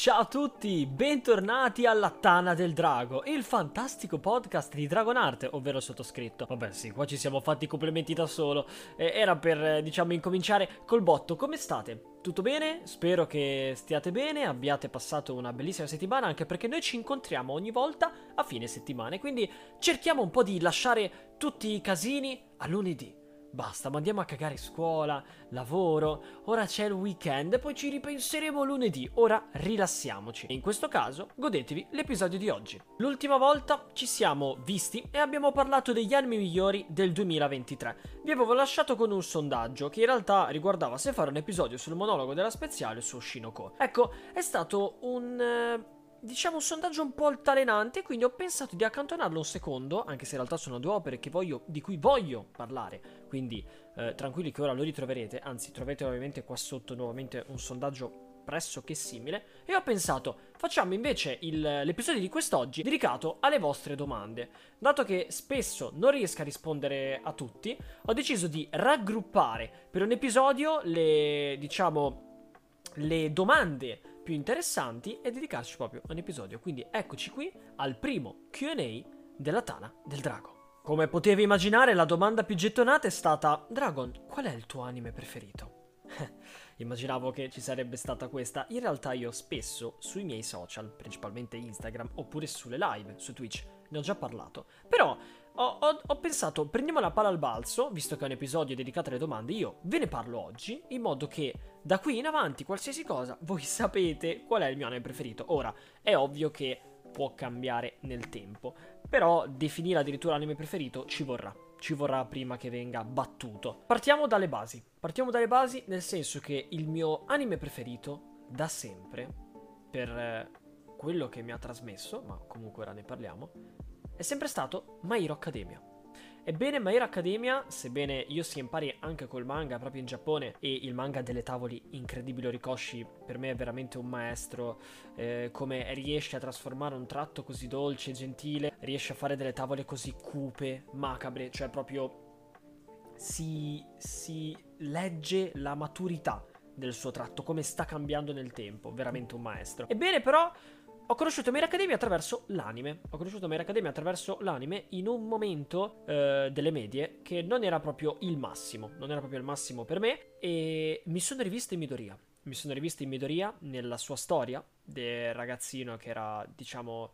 Ciao a tutti, bentornati alla Tana del Drago, il fantastico podcast di Dragonarte, ovvero sottoscritto. Vabbè sì, qua ci siamo fatti i complimenti da solo. Eh, era per, eh, diciamo, incominciare col botto. Come state? Tutto bene? Spero che stiate bene, abbiate passato una bellissima settimana, anche perché noi ci incontriamo ogni volta a fine settimana, quindi cerchiamo un po' di lasciare tutti i casini a lunedì. Basta, ma andiamo a cagare scuola, lavoro, ora c'è il weekend poi ci ripenseremo lunedì. Ora rilassiamoci. E in questo caso godetevi l'episodio di oggi. L'ultima volta ci siamo visti e abbiamo parlato degli anime migliori del 2023. Vi avevo lasciato con un sondaggio che in realtà riguardava se fare un episodio sul monologo della speziale su Shinoko. Ecco, è stato un... Eh diciamo un sondaggio un po' altalenante, quindi ho pensato di accantonarlo un secondo, anche se in realtà sono due opere voglio, di cui voglio parlare, quindi eh, tranquilli che ora lo ritroverete, anzi troverete ovviamente qua sotto nuovamente un sondaggio pressoché simile, e ho pensato facciamo invece il, l'episodio di quest'oggi dedicato alle vostre domande. Dato che spesso non riesco a rispondere a tutti, ho deciso di raggruppare per un episodio le, diciamo, le domande più interessanti e dedicarci proprio a un episodio. Quindi eccoci qui al primo QA della Tana del Drago. Come potevi immaginare, la domanda più gettonata è stata: Dragon, qual è il tuo anime preferito? Immaginavo che ci sarebbe stata questa. In realtà, io spesso sui miei social, principalmente Instagram, oppure sulle live su Twitch, ne ho già parlato. Però ho, ho, ho, pensato, prendiamo la palla al balzo, visto che è un episodio dedicato alle domande, io ve ne parlo oggi, in modo che da qui in avanti, qualsiasi cosa, voi sapete qual è il mio anime preferito. Ora, è ovvio che può cambiare nel tempo, però definire addirittura l'anime preferito ci vorrà. Ci vorrà prima che venga battuto. Partiamo dalle basi. Partiamo dalle basi nel senso che il mio anime preferito, da sempre, per eh, quello che mi ha trasmesso, ma comunque ora ne parliamo, è sempre stato My Hero Academia. Ebbene, My Hero Academia, sebbene io si impari anche col manga proprio in Giappone e il manga delle tavoli incredibile Orikoshi per me è veramente un maestro, eh, come riesce a trasformare un tratto così dolce e gentile, riesce a fare delle tavole così cupe, macabre, cioè proprio si, si legge la maturità del suo tratto, come sta cambiando nel tempo, veramente un maestro. Ebbene però ho conosciuto Mera Academia attraverso l'anime. Ho conosciuto Mera Academia attraverso l'anime in un momento eh, delle medie che non era proprio il massimo. Non era proprio il massimo per me. E mi sono rivisto in Midoriya. Mi sono rivisto in Midoriya nella sua storia del ragazzino che era, diciamo,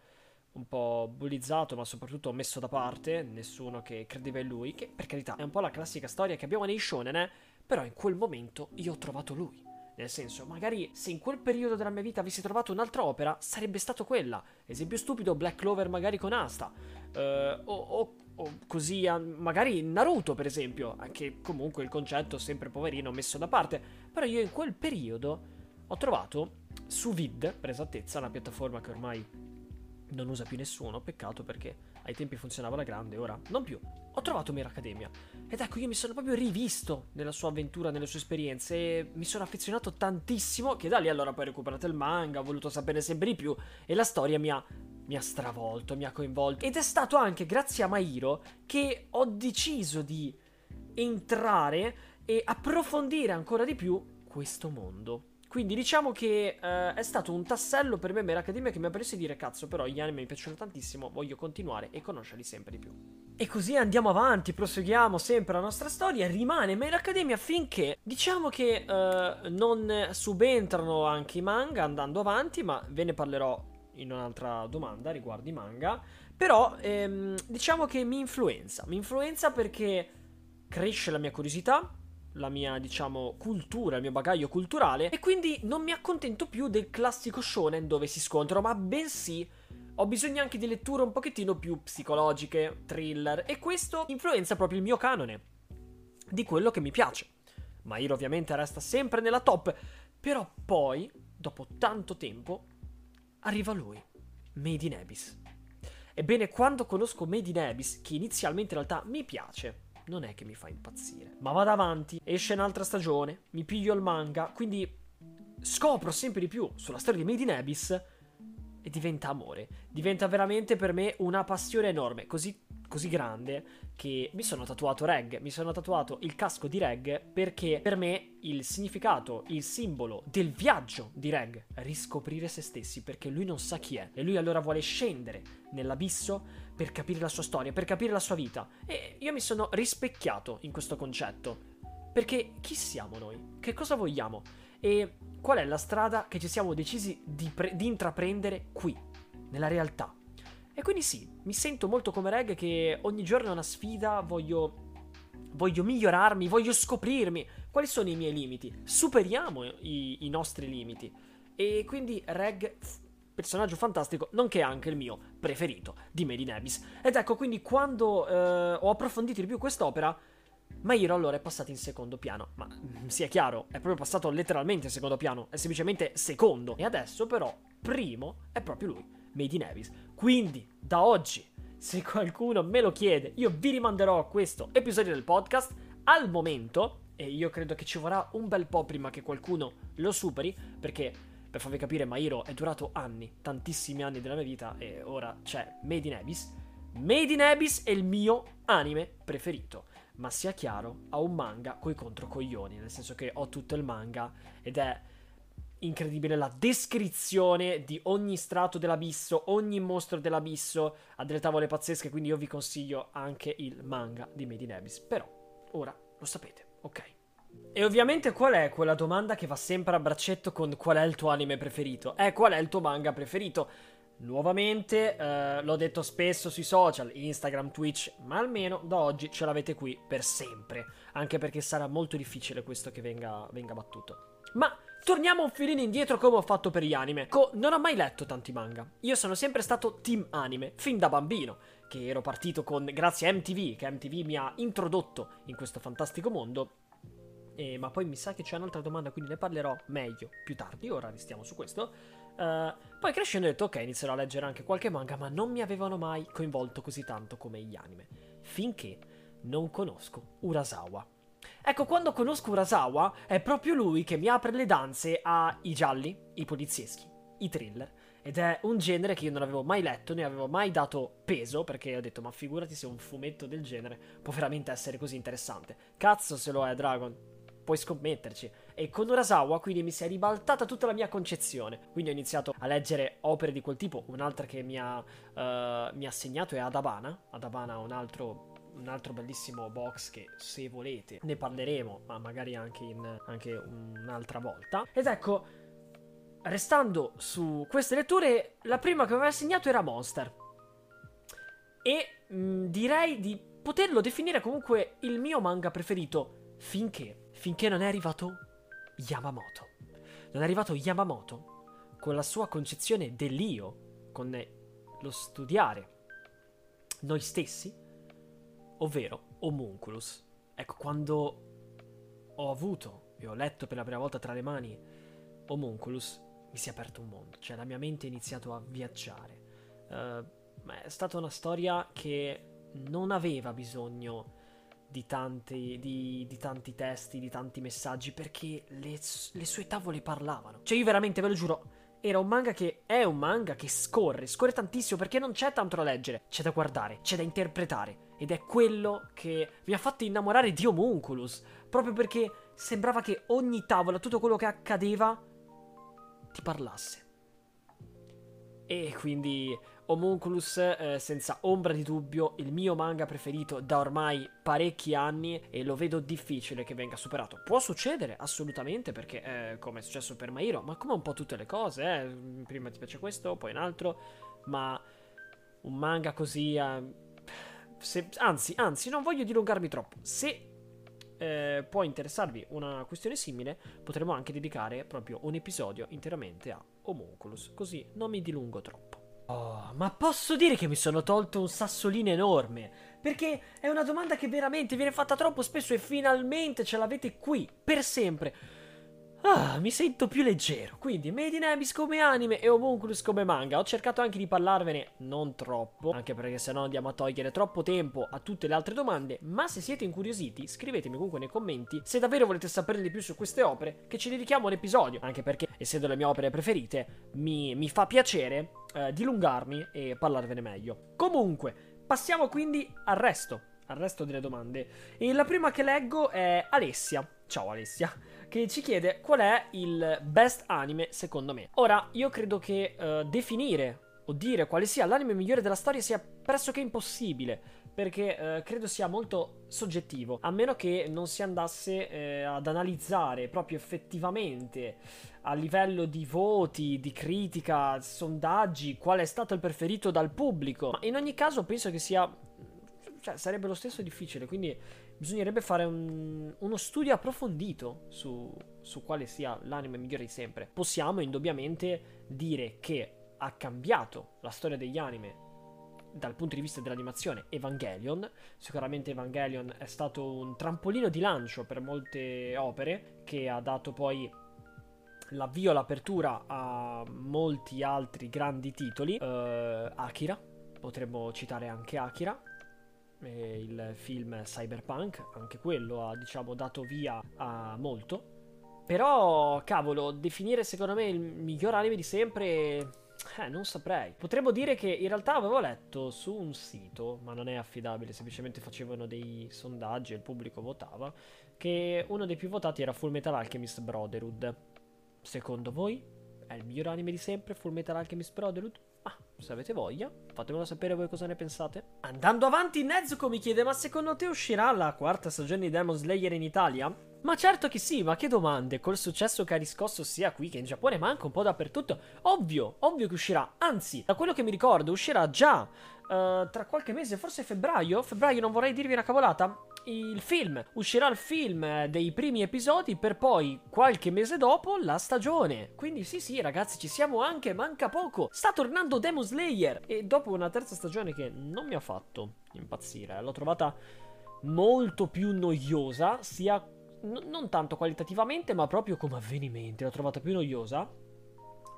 un po' bullizzato, ma soprattutto messo da parte. Nessuno che credeva in lui. Che per carità è un po' la classica storia che abbiamo nei shonen, eh? Però in quel momento io ho trovato lui. Nel senso, magari se in quel periodo della mia vita avessi trovato un'altra opera, sarebbe stato quella. Esempio stupido, Black Clover magari con Asta. Uh, o, o, o, così, magari Naruto per esempio, anche comunque il concetto sempre poverino messo da parte. Però io in quel periodo ho trovato su Vid, per esattezza, una piattaforma che ormai non usa più nessuno, peccato perché ai tempi funzionava la grande, ora non più. Ho trovato Mira Academia ed ecco io mi sono proprio rivisto nella sua avventura, nelle sue esperienze e mi sono affezionato tantissimo che da lì allora poi ho recuperato il manga, ho voluto sapere sempre di più e la storia mi ha, mi ha stravolto, mi ha coinvolto. Ed è stato anche grazie a Mairo che ho deciso di entrare e approfondire ancora di più questo mondo. Quindi diciamo che eh, è stato un tassello per me Mera Academia che mi ha permesso di dire cazzo però gli anime mi piacciono tantissimo, voglio continuare e conoscerli sempre di più. E così andiamo avanti, proseguiamo sempre la nostra storia, rimane Mera Academia finché diciamo che eh, non subentrano anche i manga andando avanti, ma ve ne parlerò in un'altra domanda riguardo i manga. Però ehm, diciamo che mi influenza, mi influenza perché cresce la mia curiosità, la mia, diciamo, cultura, il mio bagaglio culturale e quindi non mi accontento più del classico shonen dove si scontrano, ma bensì ho bisogno anche di letture un pochettino più psicologiche, thriller e questo influenza proprio il mio canone di quello che mi piace. Ma Hiro ovviamente resta sempre nella top, però poi, dopo tanto tempo, arriva lui, Made in Abyss. Ebbene, quando conosco Made in Abyss, che inizialmente in realtà mi piace, non è che mi fa impazzire. Ma vado avanti, esce un'altra stagione, mi piglio il manga, quindi scopro sempre di più sulla storia di Made in Abyss e diventa amore. Diventa veramente per me una passione enorme, così così grande che mi sono tatuato Reg, mi sono tatuato il casco di Reg perché per me il significato, il simbolo del viaggio di Reg riscoprire se stessi perché lui non sa chi è e lui allora vuole scendere nell'abisso per capire la sua storia, per capire la sua vita e io mi sono rispecchiato in questo concetto perché chi siamo noi? Che cosa vogliamo? E qual è la strada che ci siamo decisi di, pre- di intraprendere qui, nella realtà? E quindi sì, mi sento molto come Reg che ogni giorno è una sfida, voglio voglio migliorarmi, voglio scoprirmi quali sono i miei limiti. Superiamo i, i nostri limiti. E quindi Reg, personaggio fantastico, nonché anche il mio preferito di Made in Abyss. Ed ecco, quindi quando eh, ho approfondito di più quest'opera, Mairo allora è passato in secondo piano. Ma mm, sia chiaro, è proprio passato letteralmente in secondo piano, è semplicemente secondo. E adesso però, primo è proprio lui. Made in Abyss. Quindi, da oggi, se qualcuno me lo chiede, io vi rimanderò a questo episodio del podcast. Al momento, e io credo che ci vorrà un bel po' prima che qualcuno lo superi, perché per farvi capire, Mairo è durato anni, tantissimi anni della mia vita, e ora c'è Made in Abyss. Made in Abyss è il mio anime preferito. Ma sia chiaro, ha un manga coi controcoglioni, nel senso che ho tutto il manga ed è incredibile la descrizione di ogni strato dell'abisso, ogni mostro dell'abisso, ha delle tavole pazzesche, quindi io vi consiglio anche il manga di Made in Abyss. Però, ora lo sapete, ok? E ovviamente qual è quella domanda che va sempre a braccetto con qual è il tuo anime preferito? Eh, qual è il tuo manga preferito? Nuovamente, eh, l'ho detto spesso sui social, Instagram, Twitch, ma almeno da oggi ce l'avete qui per sempre, anche perché sarà molto difficile questo che venga, venga battuto. Ma Torniamo un filino indietro come ho fatto per gli anime. Co- non ho mai letto tanti manga. Io sono sempre stato team anime, fin da bambino, che ero partito con grazie a MTV, che MTV mi ha introdotto in questo fantastico mondo. E, ma poi mi sa che c'è un'altra domanda, quindi ne parlerò meglio più tardi. Ora restiamo su questo. Uh, poi crescendo ho detto ok, inizierò a leggere anche qualche manga, ma non mi avevano mai coinvolto così tanto come gli anime. Finché non conosco Urasawa. Ecco, quando conosco Urasawa, è proprio lui che mi apre le danze ai gialli, i polizieschi, i thriller. Ed è un genere che io non avevo mai letto, ne avevo mai dato peso, perché ho detto, ma figurati se un fumetto del genere può veramente essere così interessante. Cazzo se lo è, Dragon. Puoi scommetterci. E con Urasawa quindi mi si è ribaltata tutta la mia concezione. Quindi ho iniziato a leggere opere di quel tipo. Un'altra che mi ha, uh, mi ha segnato è Adabana. Adabana è un altro un altro bellissimo box che se volete ne parleremo, ma magari anche, in, anche un'altra volta. Ed ecco, restando su queste letture, la prima che mi aveva segnato era Monster. E mh, mm, direi di poterlo definire comunque il mio manga preferito finché, finché non è arrivato Yamamoto. Non è arrivato Yamamoto con la sua concezione dell'io, con lo studiare noi stessi ovvero Homunculus. Ecco, quando ho avuto e ho letto per la prima volta tra le mani Homunculus, mi si è aperto un mondo, cioè la mia mente ha iniziato a viaggiare. Uh, è stata una storia che non aveva bisogno di tanti, di, di tanti testi, di tanti messaggi, perché le, le sue tavole parlavano. Cioè io veramente ve lo giuro, era un manga che è un manga che scorre, scorre tantissimo perché non c'è tanto da leggere, c'è da guardare, c'è da interpretare. Ed è quello che mi ha fatto innamorare di Homunculus. Proprio perché sembrava che ogni tavola, tutto quello che accadeva, ti parlasse. E quindi Homunculus, eh, senza ombra di dubbio, il mio manga preferito da ormai parecchi anni e lo vedo difficile che venga superato. Può succedere, assolutamente, perché eh, come è successo per Mairo, ma come un po' tutte le cose, eh. prima ti piace questo, poi un altro, ma un manga così... Eh, se, anzi, anzi, non voglio dilungarmi troppo. Se eh, può interessarvi una questione simile, potremo anche dedicare proprio un episodio interamente a Homunculus, così non mi dilungo troppo. Oh, ma posso dire che mi sono tolto un sassolino enorme? Perché è una domanda che veramente viene fatta troppo spesso e finalmente ce l'avete qui, per sempre. Ah, mi sento più leggero. Quindi, Made in Abyss come anime e Homunculus come manga. Ho cercato anche di parlarvene non troppo, anche perché sennò andiamo a togliere troppo tempo a tutte le altre domande. Ma se siete incuriositi, scrivetemi comunque nei commenti se davvero volete sapere di più su queste opere, che ci dedichiamo un episodio. Anche perché, essendo le mie opere preferite, mi, mi fa piacere eh, dilungarmi e parlarvene meglio. Comunque, Passiamo quindi al resto, al resto delle domande. E la prima che leggo è Alessia. Ciao Alessia, che ci chiede qual è il best anime secondo me. Ora, io credo che uh, definire o dire quale sia l'anime migliore della storia sia pressoché impossibile, perché eh, credo sia molto soggettivo, a meno che non si andasse eh, ad analizzare proprio effettivamente a livello di voti, di critica, sondaggi, qual è stato il preferito dal pubblico. Ma in ogni caso penso che sia... cioè sarebbe lo stesso difficile, quindi bisognerebbe fare un, uno studio approfondito su, su quale sia l'anime migliore di sempre. Possiamo indubbiamente dire che ha cambiato la storia degli anime dal punto di vista dell'animazione Evangelion. Sicuramente Evangelion è stato un trampolino di lancio per molte opere che ha dato poi l'avvio, l'apertura a molti altri grandi titoli. Uh, Akira, potremmo citare anche Akira. Il film Cyberpunk, anche quello ha diciamo dato via a molto. Però, cavolo, definire secondo me il miglior anime di sempre eh, non saprei. Potremmo dire che in realtà avevo letto su un sito, ma non è affidabile, semplicemente facevano dei sondaggi e il pubblico votava, che uno dei più votati era Full Metal Alchemist Brotherhood. Secondo voi? È il miglior anime di sempre, Full Metal Alchemist Brotherhood? Ah, se avete voglia, fatemelo sapere voi cosa ne pensate. Andando avanti, Nezuko mi chiede, ma secondo te uscirà la quarta stagione di Demon Slayer in Italia? Ma certo che sì, ma che domande, col successo che ha riscosso sia qui che in Giappone, ma anche un po' dappertutto. Ovvio, ovvio che uscirà. Anzi, da quello che mi ricordo, uscirà già uh, tra qualche mese, forse febbraio. Febbraio non vorrei dirvi una cavolata. Il film, uscirà il film dei primi episodi per poi qualche mese dopo la stagione. Quindi sì sì ragazzi ci siamo anche, manca poco. Sta tornando Demon Slayer e dopo una terza stagione che non mi ha fatto impazzire, l'ho trovata molto più noiosa sia n- non tanto qualitativamente, ma proprio come avvenimenti. L'ho trovata più noiosa.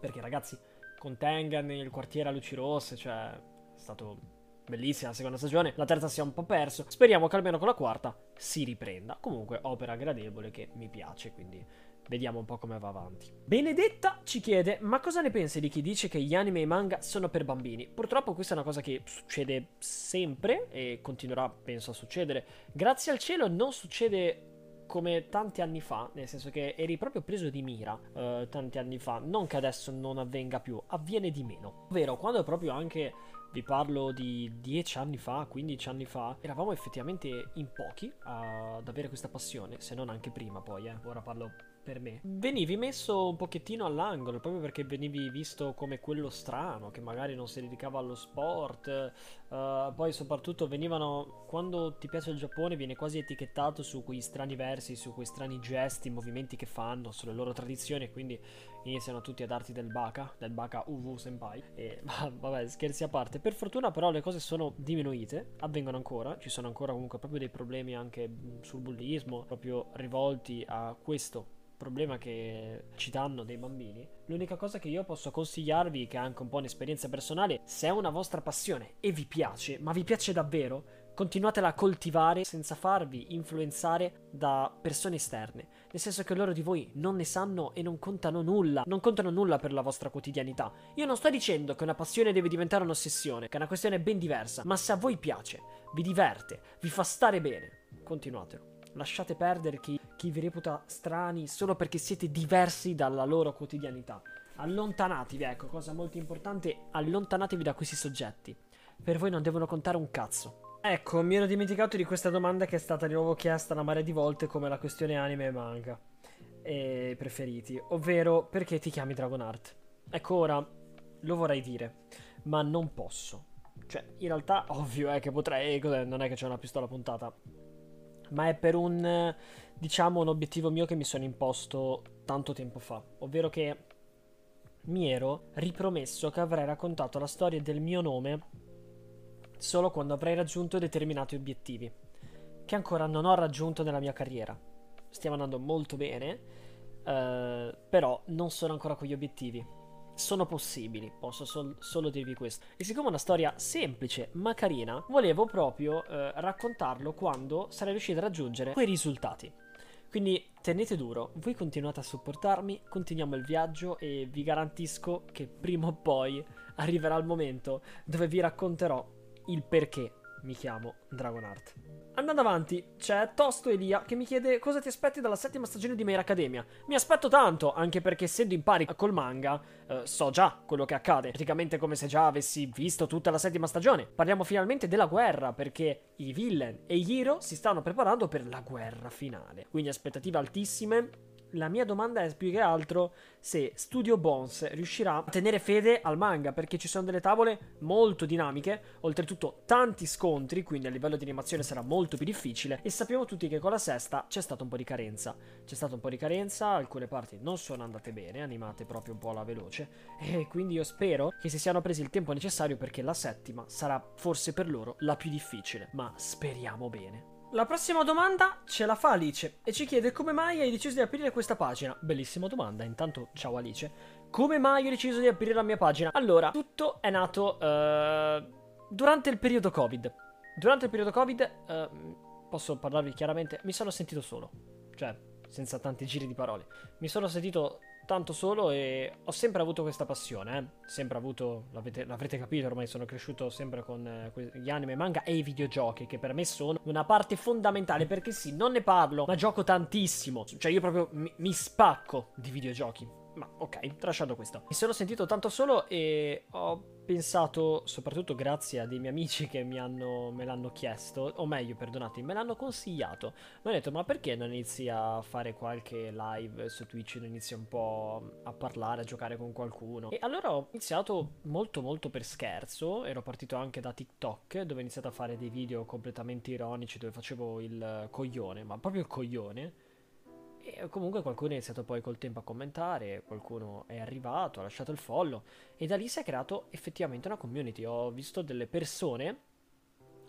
Perché, ragazzi, con Tengan nel quartiere a luci rosse, cioè, è stato bellissima la seconda stagione. La terza si è un po' perso. Speriamo che almeno con la quarta si riprenda. Comunque, opera gradevole che mi piace, quindi vediamo un po' come va avanti. Benedetta ci chiede: Ma cosa ne pensi di chi dice che gli anime e i manga sono per bambini? Purtroppo questa è una cosa che succede sempre e continuerà, penso, a succedere. Grazie al cielo non succede come tanti anni fa, nel senso che eri proprio preso di mira uh, tanti anni fa, non che adesso non avvenga più, avviene di meno. Ovvero, quando proprio anche vi parlo di 10 anni fa, 15 anni fa, eravamo effettivamente in pochi ad avere questa passione, se non anche prima poi, eh. Ora parlo per me. Venivi messo un pochettino all'angolo proprio perché venivi visto come quello strano che magari non si dedicava allo sport. Uh, poi soprattutto venivano quando ti piace il Giappone viene quasi etichettato su quei strani versi, su quei strani gesti, movimenti che fanno, sulle loro tradizioni e quindi iniziano tutti a darti del baka, del baka uvu senpai. E vabbè, scherzi a parte. Per fortuna però le cose sono diminuite, avvengono ancora, ci sono ancora comunque proprio dei problemi anche sul bullismo, proprio rivolti a questo problema che ci danno dei bambini, l'unica cosa che io posso consigliarvi, che è anche un po' un'esperienza personale, se è una vostra passione e vi piace, ma vi piace davvero, continuatela a coltivare senza farvi influenzare da persone esterne, nel senso che loro di voi non ne sanno e non contano nulla, non contano nulla per la vostra quotidianità. Io non sto dicendo che una passione deve diventare un'ossessione, che è una questione ben diversa, ma se a voi piace, vi diverte, vi fa stare bene, continuatelo. Lasciate perdere chi, chi vi reputa strani solo perché siete diversi dalla loro quotidianità. Allontanatevi, ecco, cosa molto importante, allontanatevi da questi soggetti. Per voi non devono contare un cazzo. Ecco, mi ero dimenticato di questa domanda che è stata di nuovo chiesta una marea di volte come la questione anime e manga e preferiti, ovvero perché ti chiami Dragonart? Ecco, ora lo vorrei dire, ma non posso. Cioè, in realtà, ovvio è che potrei, non è che c'è una pistola puntata, ma è per un, diciamo, un obiettivo mio che mi sono imposto tanto tempo fa, ovvero che mi ero ripromesso che avrei raccontato la storia del mio nome solo quando avrei raggiunto determinati obiettivi, che ancora non ho raggiunto nella mia carriera. Stiamo andando molto bene, eh, però non sono ancora quegli obiettivi sono possibili, posso sol- solo dirvi questo. E siccome è una storia semplice ma carina, volevo proprio eh, raccontarlo quando sarei riuscito a raggiungere quei risultati. Quindi tenete duro, voi continuate a supportarmi, continuiamo il viaggio e vi garantisco che prima o poi arriverà il momento dove vi racconterò il perché mi chiamo Dragonart. Andando avanti, c'è Tosto Elia che mi chiede cosa ti aspetti dalla settima stagione di Mail Academia. Mi aspetto tanto, anche perché essendo in pari col manga, eh, so già quello che accade. Praticamente come se già avessi visto tutta la settima stagione. Parliamo finalmente della guerra, perché i villain e gli hero si stanno preparando per la guerra finale. Quindi aspettative altissime la mia domanda è più che altro se Studio Bones riuscirà a tenere fede al manga, perché ci sono delle tavole molto dinamiche, oltretutto tanti scontri, quindi a livello di animazione sarà molto più difficile, e sappiamo tutti che con la sesta c'è stato un po' di carenza. C'è stato un po' di carenza, alcune parti non sono andate bene, animate proprio un po' alla veloce, e quindi io spero che si siano presi il tempo necessario perché la settima sarà forse per loro la più difficile, ma speriamo bene. La prossima domanda ce la fa Alice e ci chiede come mai hai deciso di aprire questa pagina. Bellissima domanda, intanto ciao Alice. Come mai ho deciso di aprire la mia pagina? Allora, tutto è nato uh, durante il periodo Covid. Durante il periodo Covid, uh, posso parlarvi chiaramente, mi sono sentito solo. Cioè, senza tanti giri di parole. Mi sono sentito tanto solo e ho sempre avuto questa passione, eh. sempre avuto, l'avrete capito, ormai sono cresciuto sempre con eh, gli anime, manga e i videogiochi che per me sono una parte fondamentale perché sì, non ne parlo, ma gioco tantissimo, cioè io proprio mi, mi spacco di videogiochi. Ma ok, tralasciando questo. Mi sono sentito tanto solo e ho pensato, soprattutto grazie a dei miei amici che mi hanno, me l'hanno chiesto, o meglio, perdonate, me l'hanno consigliato. Mi hanno detto, ma perché non inizi a fare qualche live su Twitch, non inizi un po' a parlare, a giocare con qualcuno? E allora ho iniziato molto molto per scherzo, ero partito anche da TikTok, dove ho iniziato a fare dei video completamente ironici, dove facevo il coglione, ma proprio il coglione e comunque qualcuno ha iniziato poi col tempo a commentare, qualcuno è arrivato, ha lasciato il follow e da lì si è creato effettivamente una community. Ho visto delle persone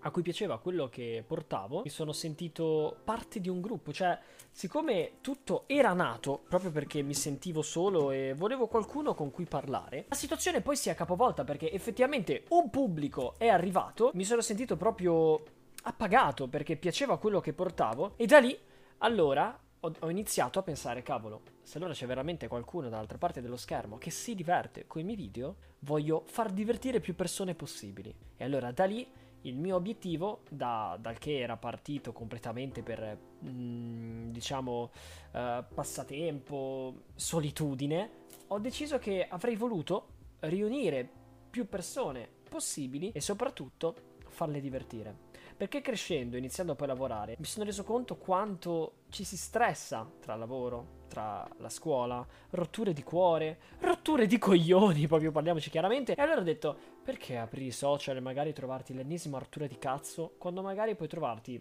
a cui piaceva quello che portavo, mi sono sentito parte di un gruppo, cioè siccome tutto era nato proprio perché mi sentivo solo e volevo qualcuno con cui parlare, la situazione poi si è capovolta perché effettivamente un pubblico è arrivato, mi sono sentito proprio appagato perché piaceva quello che portavo e da lì allora ho, ho, iniziato a pensare, cavolo, se allora c'è veramente qualcuno dall'altra parte dello schermo che si diverte con i miei video, voglio far divertire più persone possibili. E allora da lì il mio obiettivo, da, dal che era partito completamente per, mh, mm, diciamo, uh, passatempo, solitudine, ho deciso che avrei voluto riunire più persone possibili e soprattutto farle divertire. Perché crescendo, iniziando poi a lavorare, mi sono reso conto quanto ci si stressa tra lavoro, tra la scuola, rotture di cuore, rotture di coglioni, proprio parliamoci chiaramente. E allora ho detto, perché aprire i social e magari trovarti l'ennesima rottura di cazzo, quando magari puoi trovarti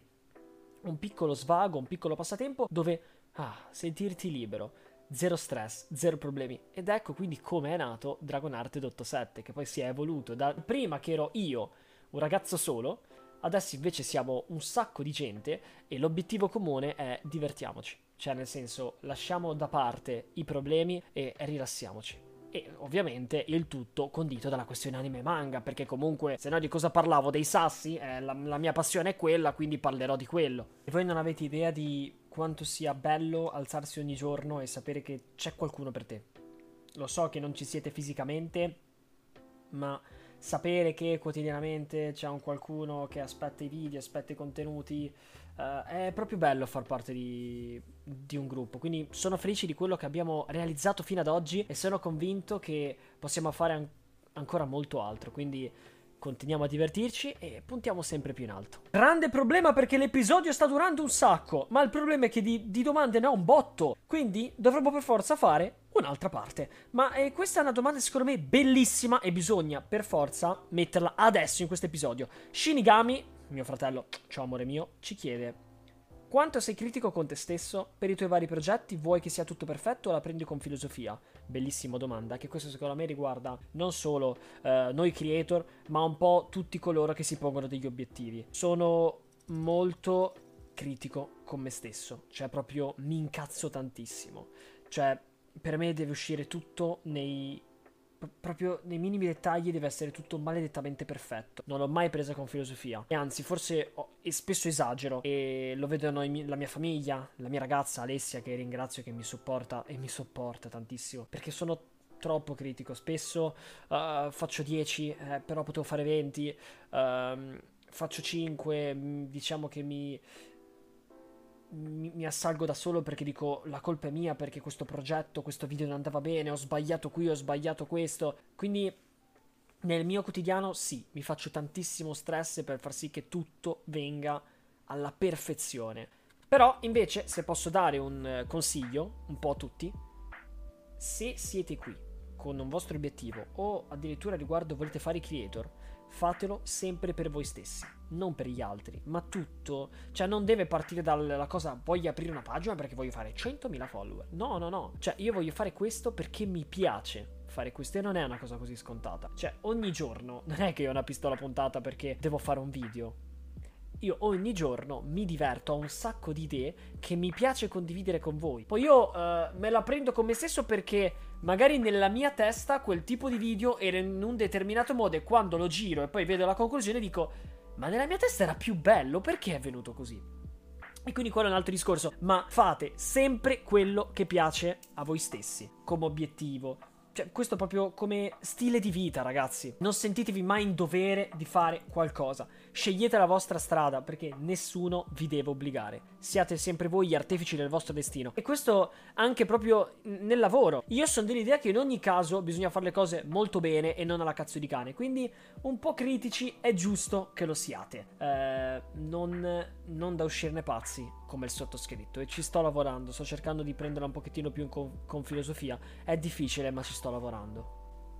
un piccolo svago, un piccolo passatempo dove, ah, sentirti libero. Zero stress, zero problemi. Ed ecco quindi come è nato Dragon Art 87, che poi si è evoluto da prima che ero io, un ragazzo solo, Adesso invece siamo un sacco di gente e l'obiettivo comune è divertiamoci. Cioè, nel senso, lasciamo da parte i problemi e rilassiamoci. E ovviamente il tutto condito dalla questione anime e manga, perché comunque se no di cosa parlavo? Dei sassi? Eh, la, la mia passione è quella, quindi parlerò di quello. E voi non avete idea di quanto sia bello alzarsi ogni giorno e sapere che c'è qualcuno per te. Lo so che non ci siete fisicamente, ma sapere che quotidianamente c'è un qualcuno che aspetta i video, aspetta i contenuti, uh, è proprio bello far parte di, di, un gruppo. Quindi sono felice di quello che abbiamo realizzato fino ad oggi e sono convinto che possiamo fare an- ancora molto altro. Quindi continuiamo a divertirci e puntiamo sempre più in alto. Grande problema perché l'episodio sta durando un sacco, ma il problema è che di, di domande ne ho un botto, quindi dovremmo per forza fare un'altra parte. Ma eh, questa è una domanda secondo me bellissima e bisogna per forza metterla adesso in questo episodio. Shinigami, mio fratello, ciao amore mio, ci chiede quanto sei critico con te stesso per i tuoi vari progetti? Vuoi che sia tutto perfetto o la prendi con filosofia? Bellissima domanda, che questo secondo me riguarda non solo uh, noi creator, ma un po' tutti coloro che si pongono degli obiettivi. Sono molto critico con me stesso, cioè proprio mi incazzo tantissimo. Cioè, per me deve uscire tutto nei proprio nei minimi dettagli deve essere tutto maledettamente perfetto. Non l'ho mai presa con filosofia. E anzi, forse ho, e spesso esagero. E lo vedono i, la mia famiglia, la mia ragazza Alessia, che ringrazio che mi supporta e mi sopporta tantissimo. Perché sono troppo critico. Spesso uh, faccio 10, eh, però potevo fare 20. Uh, faccio 5, mm, diciamo che mi, mi, mi assalgo da solo perché dico la colpa è mia perché questo progetto, questo video non andava bene, ho sbagliato qui, ho sbagliato questo. Quindi nel mio quotidiano sì, mi faccio tantissimo stress per far sì che tutto venga alla perfezione. Però invece se posso dare un eh, consiglio, un po' a tutti, se siete qui con un vostro obiettivo o addirittura riguardo volete fare i creator, fatelo sempre per voi stessi, non per gli altri, ma tutto, cioè non deve partire dalla cosa voglio aprire una pagina perché voglio fare 100.000 follower. No, no, no, cioè io voglio fare questo perché mi piace fare questo e non è una cosa così scontata. Cioè ogni giorno non è che ho una pistola puntata perché devo fare un video. Io ogni giorno mi diverto, ho un sacco di idee che mi piace condividere con voi. Poi io uh, me la prendo con me stesso perché magari nella mia testa quel tipo di video era in un determinato modo e quando lo giro e poi vedo la conclusione dico ma nella mia testa era più bello, perché è venuto così? E quindi quello è un altro discorso, ma fate sempre quello che piace a voi stessi, come obiettivo, cioè, questo proprio come stile di vita, ragazzi. Non sentitevi mai in dovere di fare qualcosa. Scegliete la vostra strada perché nessuno vi deve obbligare. Siate sempre voi gli artefici del vostro destino. E questo anche proprio nel lavoro. Io sono dell'idea che in ogni caso bisogna fare le cose molto bene e non alla cazzo di cane. Quindi un po' critici è giusto che lo siate. Eh, non, non da uscirne pazzi come il sottoscritto e ci sto lavorando, sto cercando di prenderla un pochettino più con, con filosofia. È difficile, ma ci sto lavorando.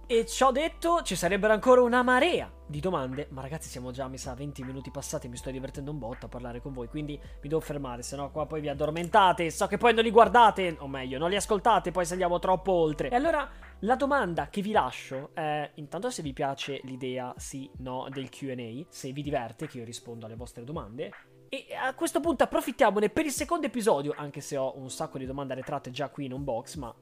E ciò detto, ci sarebbero ancora una marea di domande, ma ragazzi siamo già, mi sa, 20 minuti passati, mi sto divertendo un botto a parlare con voi, quindi mi devo fermare, se no qua poi vi addormentate, so che poi non li guardate, o meglio, non li ascoltate, poi saliamo troppo oltre. E allora, la domanda che vi lascio è, intanto se vi piace l'idea sì, no, del Q&A, se vi diverte che io rispondo alle vostre domande, e a questo punto approfittiamone per il secondo episodio, anche se ho un sacco di domande arretrate già qui in un box, ma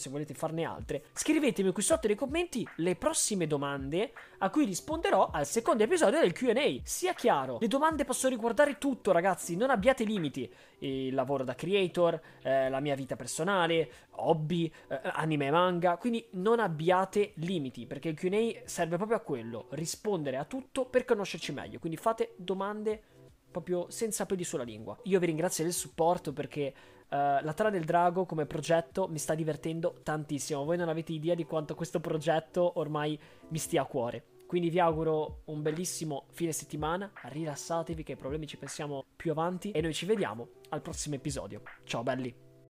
se volete farne altre, scrivetemi qui sotto nei commenti le prossime domande a cui risponderò al secondo episodio del QA. Sia chiaro, le domande possono riguardare tutto, ragazzi, non abbiate limiti. Il lavoro da creator, eh, la mia vita personale, hobby, eh, anime e manga, quindi non abbiate limiti, perché il QA serve proprio a quello, rispondere a tutto per conoscerci meglio. Quindi fate domande proprio senza peli sulla lingua. Io vi ringrazio del supporto perché uh, la Tara del Drago come progetto mi sta divertendo tantissimo. Voi non avete idea di quanto questo progetto ormai mi stia a cuore. Quindi vi auguro un bellissimo fine settimana, rilassatevi che ai problemi ci pensiamo più avanti e noi ci vediamo al prossimo episodio. Ciao belli!